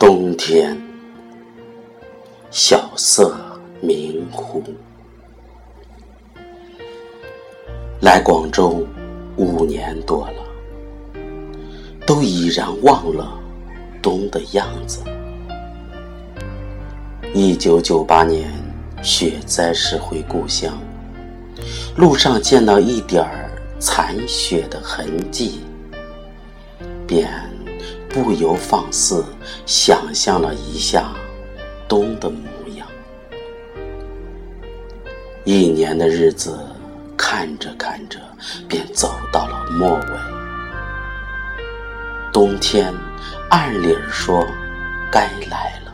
冬天，晓色明湖。来广州五年多了，都已然忘了冬的样子。一九九八年雪灾时回故乡，路上见到一点儿残雪的痕迹，便不由放肆想象了一下冬的模样。一年的日子看着看着，便走到了末尾。冬天按理说该来了。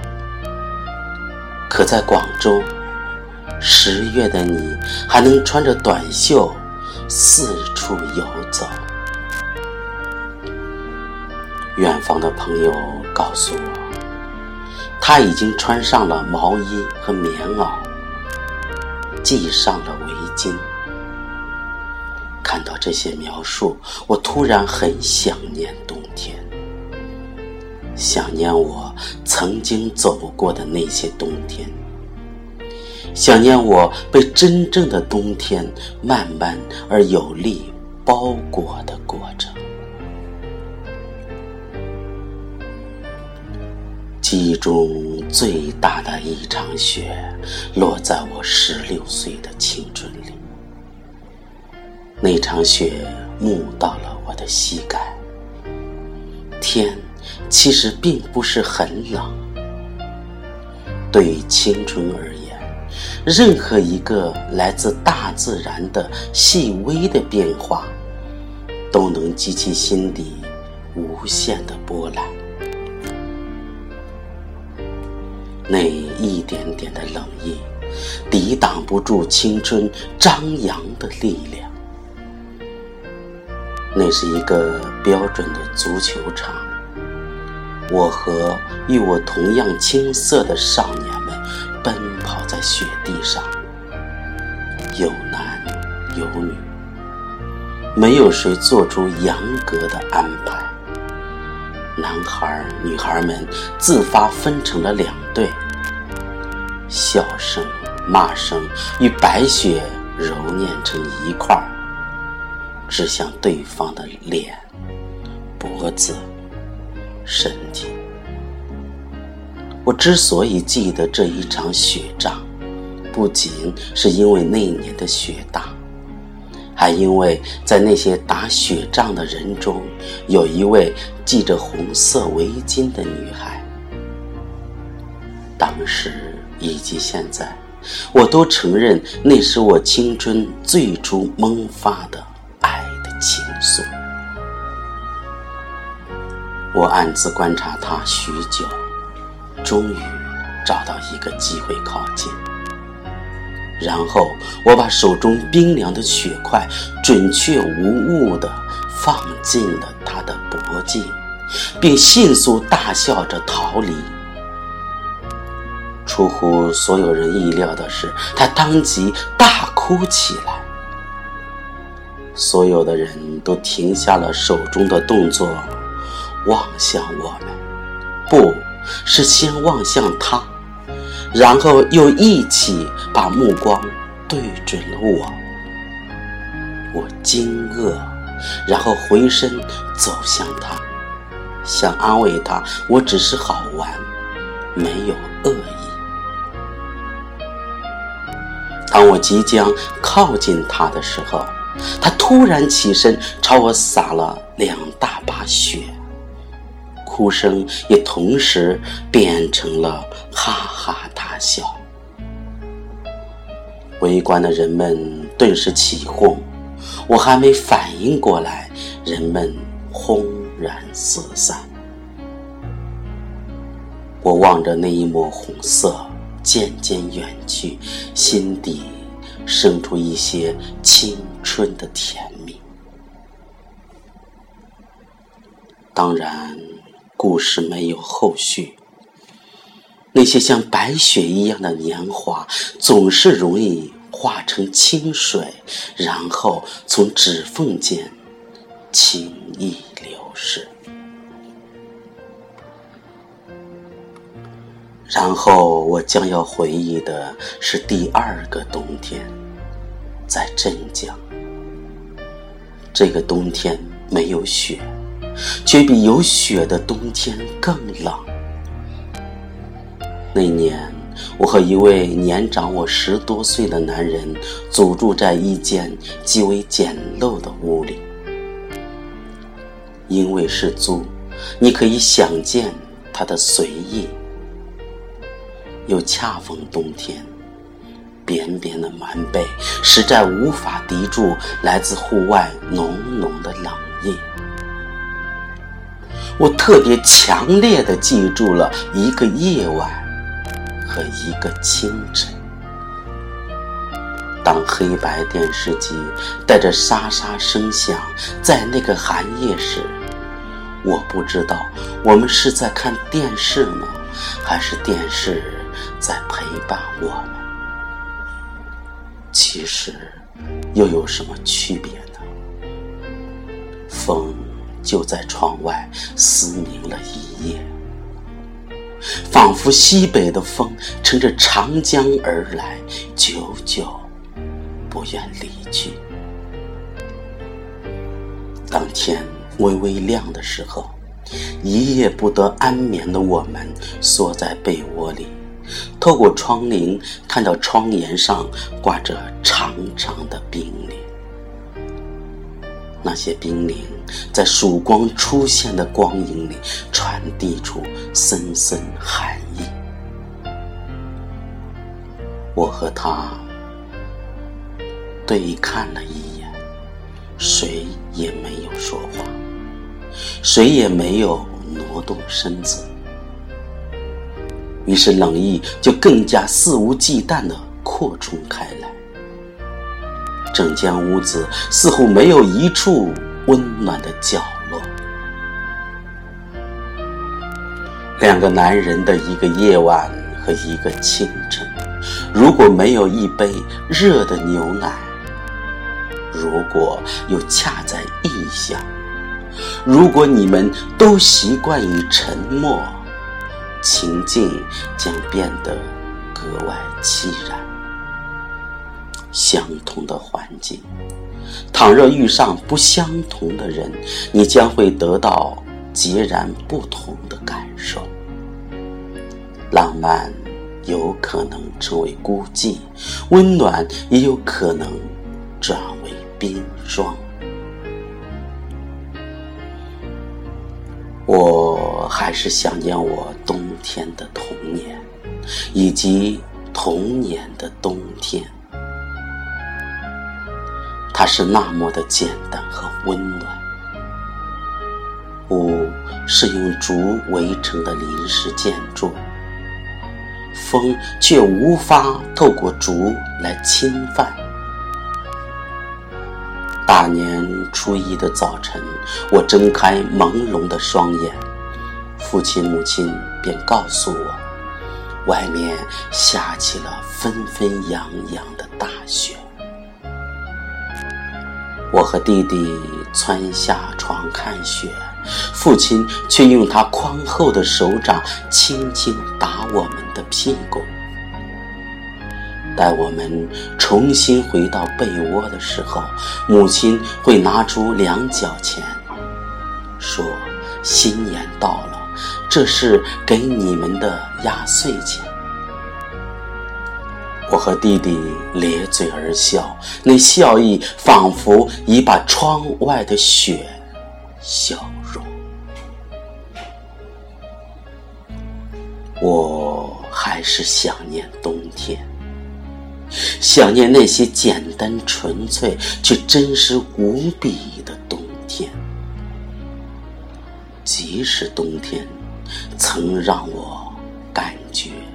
可在广州，十月的你还能穿着短袖四处游走。远方的朋友告诉我，他已经穿上了毛衣和棉袄，系上了围巾。看到这些描述，我突然很想念冬天。想念我曾经走过的那些冬天，想念我被真正的冬天慢慢而有力包裹的过程。记忆中最大的一场雪，落在我十六岁的青春里。那场雪没到了我的膝盖，天。其实并不是很冷。对于青春而言，任何一个来自大自然的细微的变化，都能激起心底无限的波澜。那一点点的冷意，抵挡不住青春张扬的力量。那是一个标准的足球场。我和与我同样青涩的少年们奔跑在雪地上，有男有女，没有谁做出严格的安排。男孩、女孩们自发分成了两对，笑声、骂声与白雪揉捻成一块儿，指向对方的脸、脖子。身体。我之所以记得这一场雪仗，不仅是因为那年的雪大，还因为在那些打雪仗的人中，有一位系着红色围巾的女孩。当时以及现在，我都承认那是我青春最初萌发的爱的情愫。我暗自观察他许久，终于找到一个机会靠近。然后我把手中冰凉的雪块准确无误地放进了他的脖颈，并迅速大笑着逃离。出乎所有人意料的是，他当即大哭起来。所有的人都停下了手中的动作。望向我们，不是先望向他，然后又一起把目光对准了我。我惊愕，然后回身走向他，想安慰他，我只是好玩，没有恶意。当我即将靠近他的时候，他突然起身，朝我撒了两大把雪。哭声也同时变成了哈哈大笑，围观的人们顿时起哄，我还没反应过来，人们轰然四散。我望着那一抹红色渐渐远去，心底生出一些青春的甜蜜。当然。故事没有后续。那些像白雪一样的年华，总是容易化成清水，然后从指缝间轻易流逝。然后我将要回忆的是第二个冬天，在镇江。这个冬天没有雪，却比有雪的冬天更冷。那年，我和一位年长我十多岁的男人租住在一间极为简陋的屋里，因为是租，你可以想见他的随意。又恰逢冬天，扁扁的棉被实在无法抵住来自户外浓浓的冷意。我特别强烈的记住了一个夜晚和一个清晨。当黑白电视机带着沙沙声响在那个寒夜时，我不知道我们是在看电视呢，还是电视。在陪伴我们，其实又有什么区别呢？风就在窗外嘶鸣了一夜，仿佛西北的风乘着长江而来，久久不愿离去。当天微微亮的时候，一夜不得安眠的我们缩在被窝里。透过窗棂，看到窗沿上挂着长长的冰凌。那些冰凌在曙光出现的光影里，传递出森森寒意。我和他对看了一眼，谁也没有说话，谁也没有挪动身子。于是冷意就更加肆无忌惮地扩充开来，整间屋子似乎没有一处温暖的角落。两个男人的一个夜晚和一个清晨，如果没有一杯热的牛奶，如果又恰在异乡，如果你们都习惯于沉默。情境将变得格外凄然。相同的环境，倘若遇上不相同的人，你将会得到截然不同的感受。浪漫有可能成为孤寂，温暖也有可能转为冰霜。我还是想念我冬天的童年，以及童年的冬天。它是那么的简单和温暖。屋是用竹围成的临时建筑，风却无法透过竹来侵犯。大年初一的早晨，我睁开朦胧的双眼，父亲母亲便告诉我，外面下起了纷纷扬扬的大雪。我和弟弟窜下床看雪，父亲却用他宽厚的手掌轻轻打我们的屁股。待我们重新回到被窝的时候，母亲会拿出两角钱，说：“新年到了，这是给你们的压岁钱。”我和弟弟咧嘴而笑，那笑意仿佛已把窗外的雪消融。我还是想念冬天。想念那些简单纯粹却真实无比的冬天，即使冬天曾让我感觉。